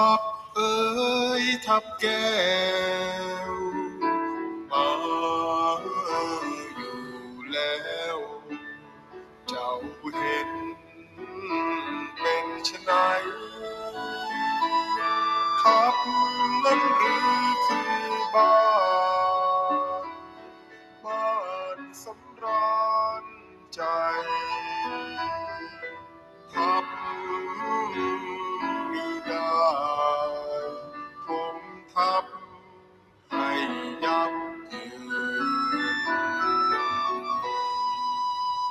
ทับเอ้ยทับแก้ว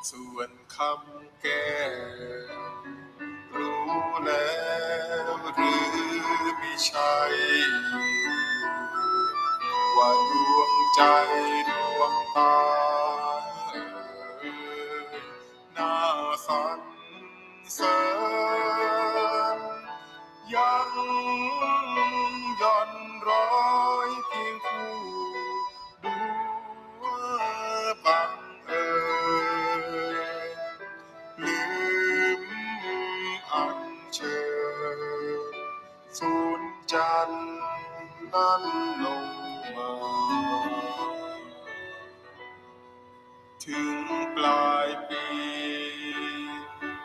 ส่วนคำแก้รู้แล้วหรือไม่ใช่ ว่าดวงใจดวงตา จันทร์นั้นลงมา ถึงปลายปี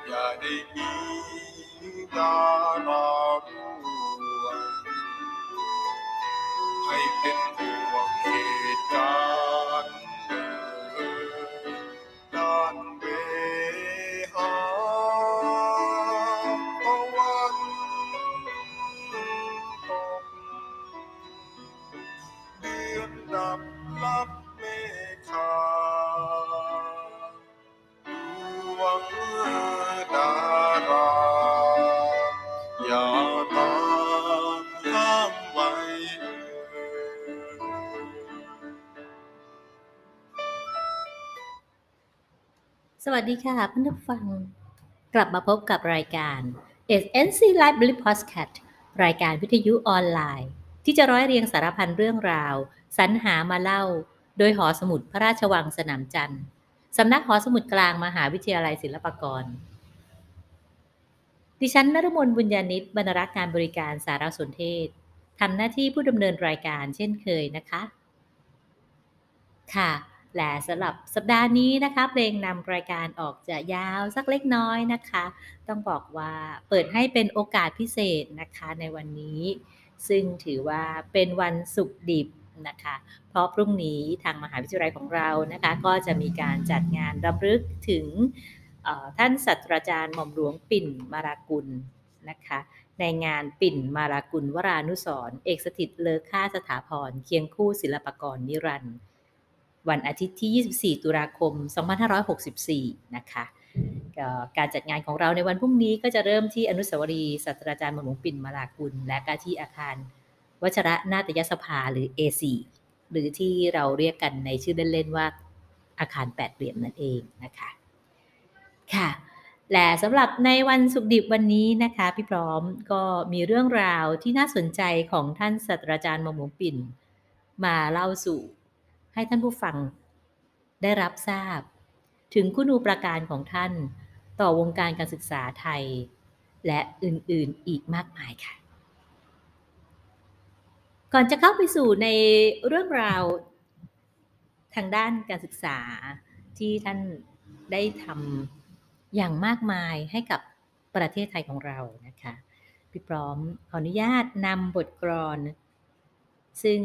อย่าได้มีดารา วัสดีค่ะเพื่อนผู้ฟัง กลับมาพบกับรายการ SNC Library Podcast รายการวิทยุออนไลน์ ที่จะร้อยเรียงสารพันเรื่องราว สรรหามาเล่า โดยหอสมุดพระราชวังสนามจันทร์สำนักหอสมุดกลางมหาวิทยาลัยศิลปากร ดิฉันนรมนบุญญาณิตบรรณารักษ์การบริการสารสนเทศทำหน้าที่ผู้ดำเนินรายการเช่นเคยนะคะ ค่ะ และสำหรับสัปดาห์นี้นะคะ เพลงนำรายการออกจะยาวสักเล็กน้อยนะคะ ต้องบอกว่าเปิดให้เป็นโอกาสพิเศษนะคะในวันนี้ ซึ่งถือว่าเป็นวันศุกร์ดิบนะคะ เพราะพรุ่งนี้ทางมหาวิทยาลัยของเรานะคะ ก็จะมีการจัดงานรำลึกถึงท่านศาสตราจารย์หม่อมหลวงปิ่นมารากุลนะคะในงานปิ่นมารากุลวรานุสรณ์เอกสถิตเลอค่าสถาพรเคียงคู่ศิลปกรนิรันดร์ วันอาทิตย์ที่ 24 ตุลาคม 2564 นะคะ การจัดงานของเราในวันพรุ่งนี้ก็จะเริ่มที่อนุสาวรีย์ศาสตราจารย์หม่อมหลวงปิ่นมารากุล และก็ที่อาคาร วัชระนาตยสภาหรือ A4 หรือที่เราเรียกกันในชื่อเล่นๆว่าอาคารแปดเหลี่ยมนั่นเองนะคะ ค่ะและสำหรับในวันสุขดิบวันนี้นะคะ พี่พร้อมก็มีเรื่องราวที่น่าสนใจของท่านศาสตราจารย์ม่อมหลวงปิ่น มาเล่าสู่ ให้ท่านผู้ฟังได้รับทราบ ถึงคุณูปการของท่านต่อวงการการศึกษาไทย และอื่นๆอีกมากมายค่ะ ก่อนจะเข้าไปสู่ในเรื่องราวทางด้านการศึกษาที่ท่านได้ทำอย่างมากมายให้กับประเทศไทยของเรานะคะ พี่พร้อมขออนุญาตนำบทกลอน ซึ่ง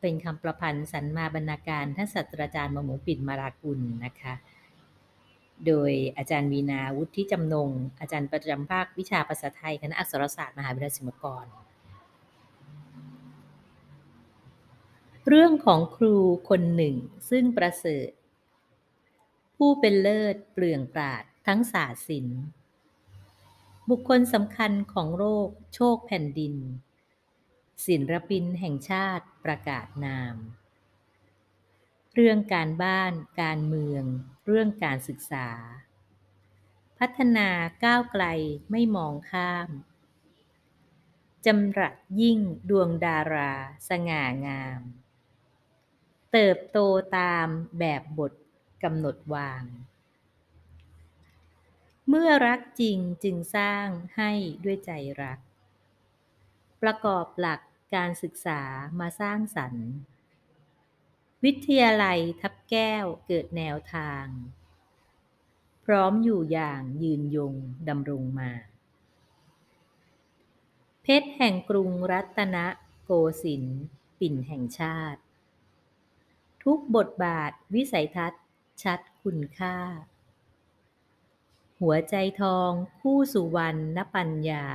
เป็นคำประพันธ์สรรมาบรรณาการท่านศาสตราจารย์มหมูปิ่นมารากุลนะคะ โดยอาจารย์วีนาวุฒิจำนง อาจารย์ประจำภาควิชาภาษาไทยคณะอักษรศาสตร์มหาวิทยาลัยศิลปากร เรื่องของครูคนหนึ่งซึ่งประเสริฐ ผู้เป็นเลิศเปลืองปราดทั้งศาสตร์ศิลป์บุคคลสำคัญของโลกโชคแผ่นดิน ศิลปินแห่งชาติประกาศนาม เรื่องการบ้าน การเมือง เรื่องการศึกษา พัฒนาก้าวไกลไม่มองข้าม จำรัดยิ่งดวงดาราสง่างาม เติบโตตามแบบบทกำหนดวาง เมื่อรักจริงจึงสร้างให้ด้วยใจรักประกอบหลัก การศึกษามาสร้างสรรค์ วิทยาลัยทับแก้วเกิดแนวทาง พร้อมอยู่อย่างยืนยงดำรงมา เพชรแห่งกรุงรัตนโกสินทร์ปิ่นแห่งชาติ ทุกบทบาทวิสัยทัศน์ชัดคุณค่า หัวใจทองคู่สุวรรณปัญญา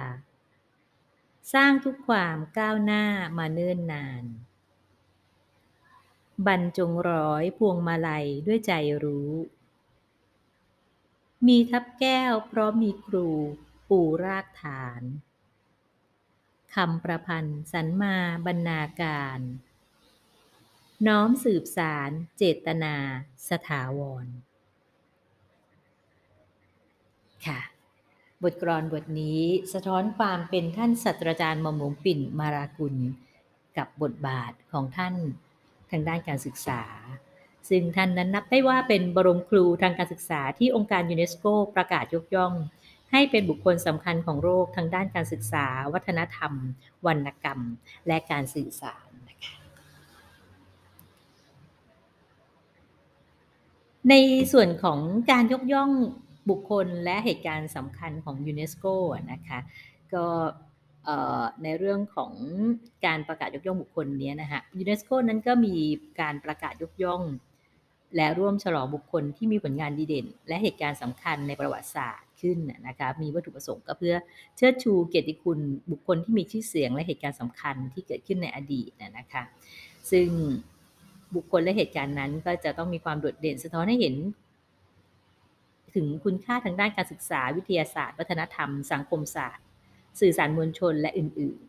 สร้างทุกความก้าวหน้ามาเนิ่นนาน บรรจงร้อยพวงมาลัยด้วยใจรู้ มีทับแก้วเพราะมีครูปูรากฐานคำประพันธ์สรรมาบรรณาการ น้อมสืบสารเจตนาสถาวร ค่ะ บทกลอนบทนี้สะท้อนความเป็นท่านศาสตราจารย์หมอมหลวงปิ่นมารากุล กับบทบาทของท่านทางด้านการศึกษา ซึ่งท่านนั้นนับได้ว่าเป็นบรมครูทางการศึกษาที่องค์การยูเนสโกประกาศยกย่อง ให้เป็นบุคคลสำคัญของโลกทางด้านการศึกษา วัฒนธรรม วรรณกรรม และการสื่อสารในส่วนของการยกย่อง บุคคลและเหตุการณ์สำคัญของยูเนสโกนะคะก็ในเรื่องของการประกาศยกย่องบุคคลนี้นะคะยูเนสโกนั้นก็มีการประกาศยกย่อง และร่วมฉลองบุคคลที่มีผลงานดีเด่น และเหตุการณ์สำคัญในประวัติศาสตร์ขึ้นนะคะมีวัตถุประสงค์ก็เพื่อเชิดชูเกียรติคุณบุคคลที่มีชื่อเสียงและเหตุการณ์สำคัญที่เกิดขึ้นในอดีตนะคะซึ่งบุคคลและเหตุการณ์นั้นก็จะต้องมีความโดดเด่นสะท้อนให้เห็น ถึงคุณค่าทางด้านการศึกษาวิทยาศาสตร์ วัฒนธรรม สังคมศาสตร์ สื่อสารมวลชนและอื่น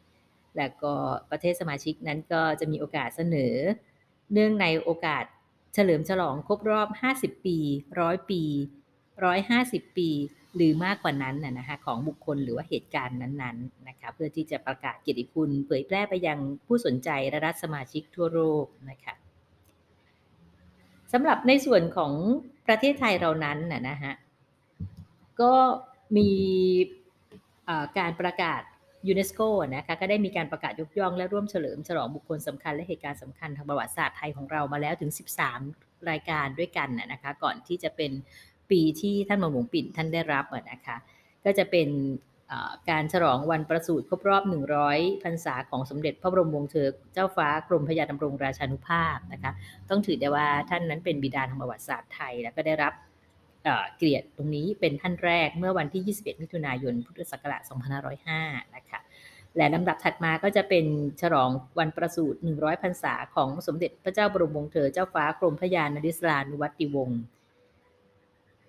ๆ และก็ประเทศสมาชิกนั้นก็จะมีโอกาสเสนอ เนื่องในโอกาสเฉลิมฉลองครบรอบ 50 ปี 100 ปี 150 ปี หรือมากกว่านั้นนะคะของบุคคลหรือว่าเหตุการณ์นั้นๆนะคะเพื่อที่จะประกาศเกียรติคุณเผยแพร่ไปยังผู้สนใจและรัฐสมาชิกทั่วโลกนะคะสำหรับในส่วนของ ประเทศไทยเรานั้นนะฮะก็มีการประกาศยูเนสโกนะคะก็ได้มีการประกาศยกย่องและร่วมเฉลิมฉลองบุคคลสำคัญและเหตุการณ์สำคัญทางประวัติศาสตร์ไทยของเรามาแล้วถึง 13 รายการด้วยกันนะคะก่อนที่จะเป็นปีที่ท่านหม่อมหลวงปิ่นท่านได้รับนะคะก็จะเป็น การฉลองวันประสูติครบรอบ 100 พรรษาของสมเด็จพระบรมวงศ์เธอเจ้าฟ้ากรมพระยาดำรงราชานุภาพนะคะ ต้องถือได้ว่าท่านนั้นเป็นบิดาทางประวัติศาสตร์ไทย แล้วก็ได้รับเกียรติตรงนี้เป็นท่านแรกเมื่อวันที่ 21 มิถุนายน พุทธศักราช 2505 นะคะ และลำดับถัดมาก็จะเป็นฉลองวันประสูติ 100 พรรษาของสมเด็จพระเจ้าบรมวงศ์เธอเจ้าฟ้ากรมพระยานริศรานุวัติวงศ์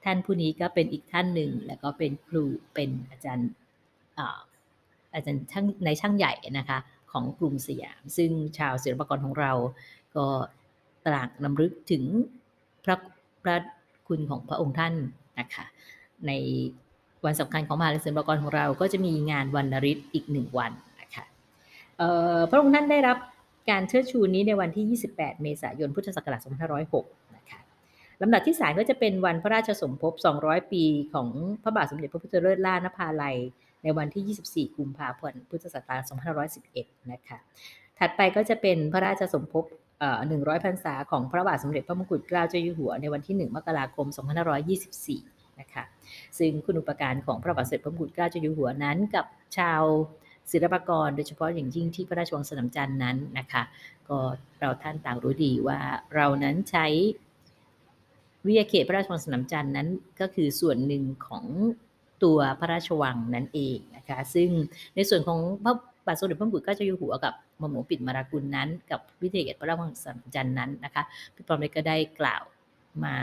ท่านผู้นี้ก็เป็นอีกท่านหนึ่ง แล้วก็เป็นครูเป็นอาจารย์ อาจารย์ช่างในช่างใหญ่นะคะของกรุงสยาม ซึ่งชาวศิลปกรของเราก็ตรากนำลึกถึงพระพระคุณของพระองค์ท่านนะคะในวันสำคัญของมหาลัยศิลปากรของเราก็จะมีงานวันนริศอีกหนึ่งวันนะคะพระองค์ท่านได้รับการเชิดชูนี้ในวันที่ 28 เมษายนพุทธศักราช2506นะคะลำดับที่สามก็จะเป็นวันพระราชสมภพ 200 ปีของพระบาทสมเด็จพระพุทธเลิศล่านภาลัย ในวันที่ 24 กุมภาพันธ์ พุทธศักราช 2511 นะคะ ถัดไปก็จะเป็นพระราชสมภพหนึ่งร้อยพรรษาของพระบาทสมเด็จพระมงกุฎเกล้าเจ้าอยู่หัว ในวันที่ 1 มกราคม 2524 นะคะ ซึ่งคุณอุปการของพระบาทสมเด็จพระมงกุฎเกล้าเจ้าอยู่หัวนั้น กับชาวศิลปากร โดยเฉพาะอย่างยิ่งที่พระราชวังสนามจันทร์นั้นนะคะ ก็เราท่านต่างรู้ดีว่าเรานั้นใช้วิทยาเขตพระราชวังสนามจันทร์นั้นก็คือส่วนหนึ่งของ ตัวพระราชวังนั่นเองนะคะ ซึ่งในส่วนของพระบาทสมเด็จพระมงกุฎเกล้าเจ้าอยู่หัวกับหม่อมหลวงปิ่นมารากุลนั้น กับวิทยาเอกพระราชวังสัมจันนั้นนะคะพี่ปอมเล็กก็ได้กล่าวมา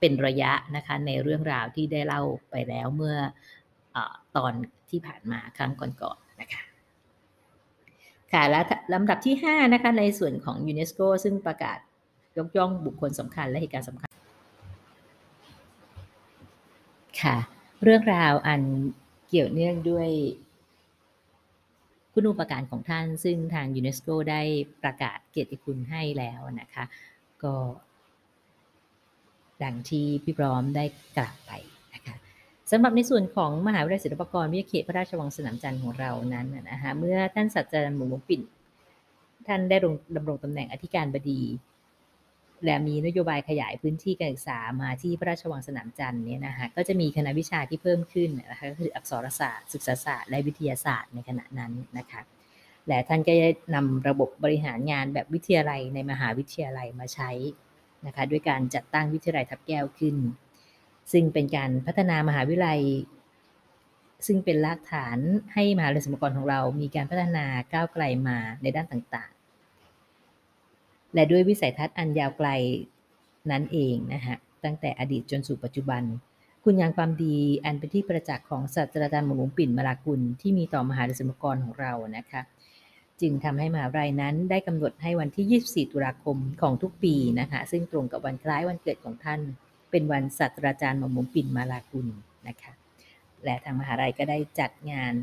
เป็นระยะนะคะในเรื่องราวที่ได้เล่าไปแล้วเมื่ออตอนที่ผ่านมาครั้งก่อนๆนะคะค่ะและลำดับที่5นะคะในส่วนของยูเนสโกซึ่งประกาศยกย่องบุคคลสำคัญและเหตุการณ์สำคัญค่ะ เรื่องราวอันเกี่ยวเนื่องด้วยคุณูปการของท่าน ซึ่งทางยูเนสโกได้ประกาศเกียรติคุณให้แล้วนะคะ ก็ดังที่พี่พร้อมได้กล่าวไปนะคะสำหรับในส่วนของมหาวิทยาลัยศิลปากรวิทยาเขตพระราชวังสนามจันทร์ของเรานั้นนะคะเมื่อท่านศาสตราจารย์หมูหลวงปิ่น ท่านได้ดำรงตำแหน่งอธิการบดี และมีนโยบายขยายพื้นที่การศึกษามาที่พระราชวังสนามจันทร์เนี่ยนะคะก็จะมีคณะวิชาที่เพิ่มขึ้นนะคะก็คืออักษรศาสตร์ศึกษาศาสตร์และวิทยาศาสตร์ในขณะนั้นนะคะและท่านก็ได้นำระบบบริหารงานแบบวิทยาลัยในมหาวิทยาลัยมาใช้นะคะด้วยการจัดตั้งวิทยาลัยทับแก้วขึ้น ซึ่งเป็นการพัฒนามหาวิทยาลัย ซึ่งเป็นรากฐานให้มหาวิทยาลัยศิลปากรของเรา มีการพัฒนาก้าวไกลมาในด้านต่าง และด้วยวิสัยทัศน์อันยาวไกลนั้นเองนะคะตั้งแต่อดีตจนสู่ปัจจุบัน คุณงามความดีอันเป็นที่ประจักษ์ของศาสตราจารย์หม่อมหลวงปิ่นมาลากุลที่มีต่อมหาวิทยาลัยศิลปากรของเรานะคะจึงทำให้มหาวิทยาลัยนั้นได้กำหนดให้วันที่ 24 ตุลาคมของทุกปีนะคะซึ่งตรงกับวันคล้ายวันเกิดของท่าน เป็นวันศาสตราจารย์หม่อมหลวงปิ่นมาลากุลนะคะและทางมหาวิทยาลัยก็ได้จัดงาน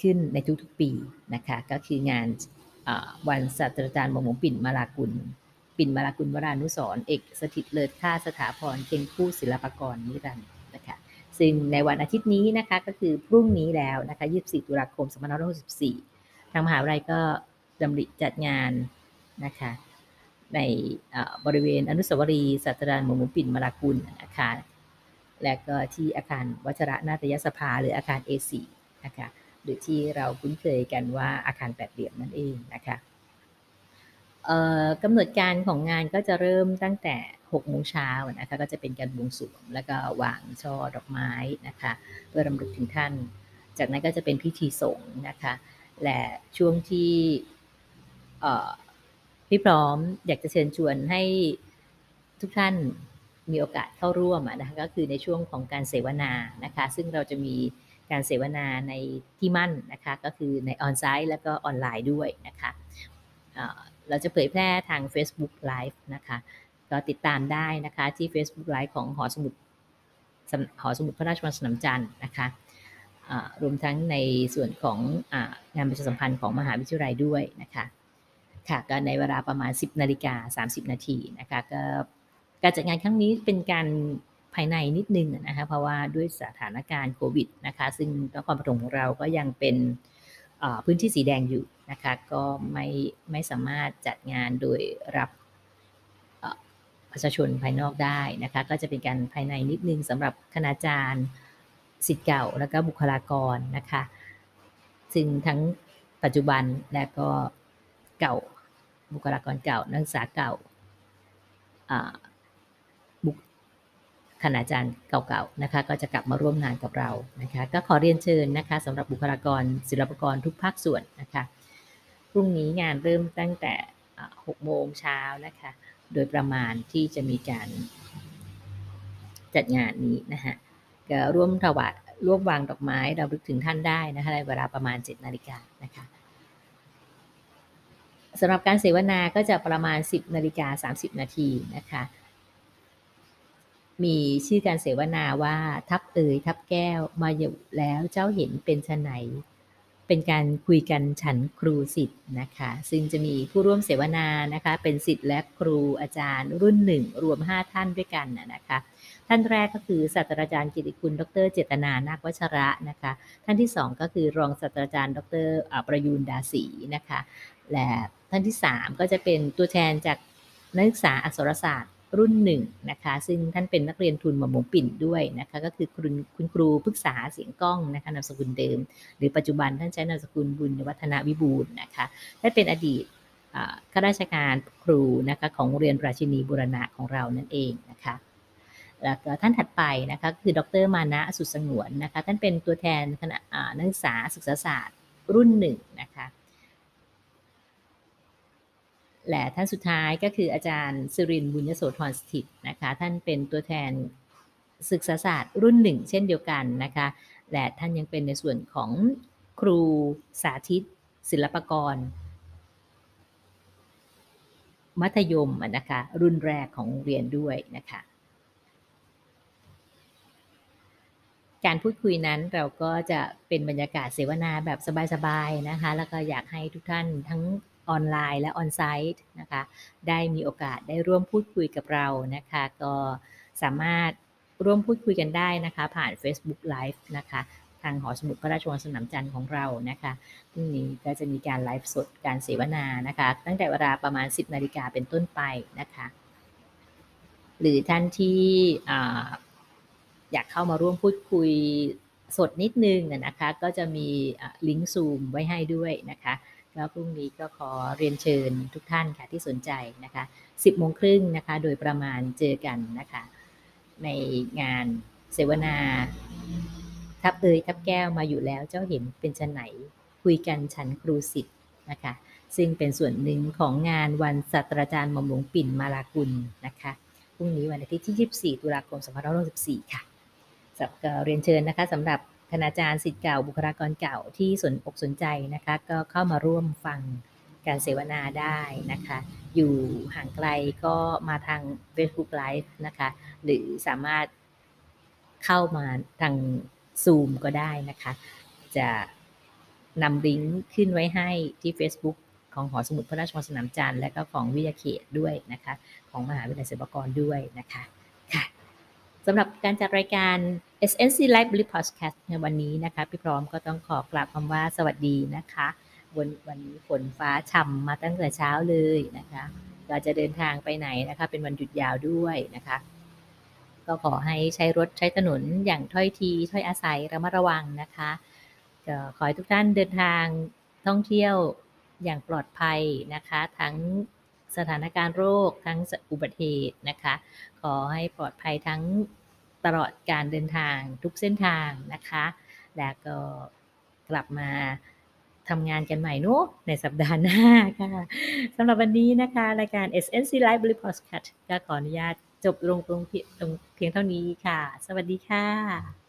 ขึ้นในทุกๆปีนะคะก็คืองาน วันศาสตราจารย์หม่อมงปิ่นมาลากุล ปิ่นมาลากุลวรานุสรเอกสถิตเลิศค่าสถาพรเก่งผู้ศิลปกรนิรันดร์นะคะซึ่งในวันอาทิตย์นี้นะคะก็คือพรุ่งนี้แล้วนะคะ24 ตุลาคม2564ทางมหาวิทยาลัยก็ดำริจัดงานนะคะในบริเวณอนุสาวรีย์ศาสตราจารย์หม่อมงปิ่นมาลากุลนะคะและก็ที่อาคารวัชระนาตยสภาหรืออาคาร A4 นะคะ หรือที่เราคุ้นเคยกันว่าอาคารแปดเหลี่ยมนั่นเองนะคะกำหนดการของงานก็จะเริ่มตั้งแต่6โมงเช้านะคะก็จะเป็นการบวงสรวงแล้วก็วางช่อดอกไม้นะคะเพื่อรำลึกถึงท่าน จากนั้นก็จะเป็นพิธีสงฆ์นะคะและช่วงที่พี่พร้อมอยากจะเชิญชวนให้ทุกท่านมีโอกาสเข้าร่วมนะคะก็คือในช่วงของการเสวนานะคะซึ่งเราจะมี การเสวนาในที่มั่นนะคะก็คือในออนไซต์แล้วก็ออนไลน์ด้วยนะคะเราจะเผยแพร่ทาง Facebook Live นะคะก็ติดตามได้นะคะที่ Facebook Live ของหอสมุดหอสมุดพระราชวังสนามจันทร์นะคะรวมทั้งในส่วนขององานประชาสัมพันธ์ของมหาวิทยาลัยด้วยนะคะค่ะก็ในเวลาประมาณ 10นาฬิกา30 นาทีนะคะก็การจัดงานครั้งนี้เป็นการ ภายในนิดนึงนะคะเพราะว่าด้วยสถานการณ์โควิดนะคะซึ่งนครปฐมของเราก็ยังเป็นพื้นที่สีแดงอยู่นะคะก็ไม่ไม่สามารถจัดงานโดยรับประชาชนภายนอกได้นะคะก็จะเป็นการภายในนิดนึงสำหรับคณาจารย์สิทธิ์เก่าแล้วก็บุคลากรนะคะซึ่งทั้งปัจจุบันและก็เก่าบุคลากรเก่านักศึกษาเก่า คณาจารย์เก่าๆนะคะ ก็จะกลับมาร่วมงานกับเรานะคะ ก็ขอเรียนเชิญนะคะสำหรับบุคลากรศิลปกรทุกภาคส่วนนะคะพรุ่งนี้งานเริ่มตั้งแต่6โมงเช้านะคะ โดยประมาณที่จะมีการจัดงานนี้นะคะก็ร่วมถวายร่วมวางดอกไม้เราลึกถึงท่านได้นะคะในเวลาประมาณ 7 นาฬิกานะคะสำหรับการเสวนาก็จะประมาณ 10 นาฬิกา 30 นาทีนะคะ มีชื่อการเสวนาว่าทับเอ๋ยทับแก้วมาอยู่แล้วเจ้าเห็นเป็นชนไหน เป็นการคุยกันฉันครูสิทธิ์นะคะ ซึ่งจะมีผู้ร่วมเสวนานะคะ เป็นสิทธ์และครูอาจารย์รุ่นหนึ่งรวม 5 ท่านด้วยกันนะคะ ท่านแรกก็คือศาสตราจารย์กิติคุณ ดร เจตนานาควัชระนะคะ ท่านที่ 2 ก็คือรองศาสตราจารย์ ดรประยูนดาสีนะคะ และท่านที่ 3 ก็จะเป็นตัวแทนจากนักศึกษาอักษรศาสตร์ รุ่นหนึ่งนะคะซึ่งท่านเป็นนักเรียนทุนหม่อมหลวงปิ่นด้วยนะคะก็คือคุณคุณครูพึกษาเสียงกล้องนะคะนามสกุลเดิม หรือปัจจุบันท่านใช้นามสกุลบุญวัฒนวิบูลนะคะท่านเป็นอดีตข้าราชการครูนะคะของโรงเรียนราชินีบุรณะของเรานั่นเองนะคะแล้วก็ท่านถัดไปนะคะคือดรมานะสุดสงวนนะคะท่านเป็นตัวแทนคณะนักศึกษาศึกษาศาสตร์รุ่นหนึ่งนะคะ และท่านสุดท้ายก็คืออาจารย์สุรินบุญยโสธรสถิตนะคะ ท่านเป็นตัวแทนศึกษาศาสตร์รุ่นหนึ่งเช่นเดียวกันนะคะ และท่านยังเป็นในส่วนของครูสาธิต ศิลปกร มัธยมนะคะรุ่นแรกของโรงเรียนด้วยนะคะ การพูดคุยนั้นเราก็จะเป็นบรรยากาศเสวนาแบบสบายๆนะคะ แล้วก็อยากให้ทุกท่านทั้ง ออนไลน์และออนไซต์นะคะได้มีโอกาสได้ร่วมพูดคุยกับเรานะคะก็สามารถร่วมพูดคุยกันได้นะคะผ่าน Facebook Live นะคะทางหอสมุดพระราชวังสนามจันทร์ของเรานะคะพรุ่งนี้ก็จะมีการไลฟ์สดการเสวนานะคะตั้งแต่เวลาประมาณ 10นาฬิกาเป็นต้นไปนะคะหรือท่านที่อยากเข้ามาร่วมพูดคุยสดนิดนึงนะคะก็จะมีลิงก์ซูมไว้ให้ด้วยนะคะ แล้วพรุ่งนี้ก็ขอเรียนเชิญทุกท่านค่ะที่สนใจนะคะ10โมงครึ่งนะคะ โดยประมาณเจอกันนะคะ ในงานเสวนา ทับเอยทับแก้วมาอยู่แล้วเจ้าเห็นเป็นชั้นไหนคุยกันชั้นครูสิทธ์นะคะ ซึ่งเป็นส่วนหนึ่งของงานวันศาสตราจารย์หม่อมหลวงปิ่นมาลากุลนะคะพรุ่งนี้วันอาทิตย์ที่ 24 ตุลาคม 2564 ค่ะสับเรียนเชิญนะคะสำหรับ คณาจารย์สิทธิ์เก่าบุคลากรเก่าที่สนอกสนใจนะคะก็เข้ามาร่วมฟังการเสวนาได้นะคะ อยู่ห่างไกลก็มาทาง Facebook Live นะคะ หรือสามารถเข้ามาทางซูมก็ได้นะคะ จะนำลิงก์ขึ้นไว้ให้ที่ Facebook ของหอสมุดพระราชวังสนามจันทร์และก็ของวิทยาเขตด้วยนะคะ ของมหาวิทยาลัยศิลปากรด้วยนะคะ สำหรับการจัดรายการ SNC Library Podcast ในวันนี้นะคะพี่พร้อมก็ต้องขอกราบคำว่าสวัสดีนะคะวันวันนี้ฝนฟ้าฉ่ำมาตั้งแต่เช้าเลยนะคะเราจะเดินทางไปไหนนะคะ เป็นวันหยุดยาวด้วยนะคะ ก็ขอให้ใช้รถใช้ถนนอย่างถ้อยที ถ้อยอาศัยระมัดระวังนะคะก็ขอให้ทุกท่านเดินทางท่องเที่ยวอย่างปลอดภัยนะคะ ทั้ง สถานการณ์โรคทั้งอุบัติเหตุนะคะ ขอให้ปลอดภัยทั้งตลอดการเดินทางทุกเส้นทางนะคะ แล้วก็กลับมาทำงานกันใหม่นุในสัปดาห์หน้าค่ะสำหรับวันนี้นะคะ รายการ SNC Library Podcast ก็ขออนุญาตจบลงตรงเพียงเท่านี้ค่ะ สวัสดีค่ะ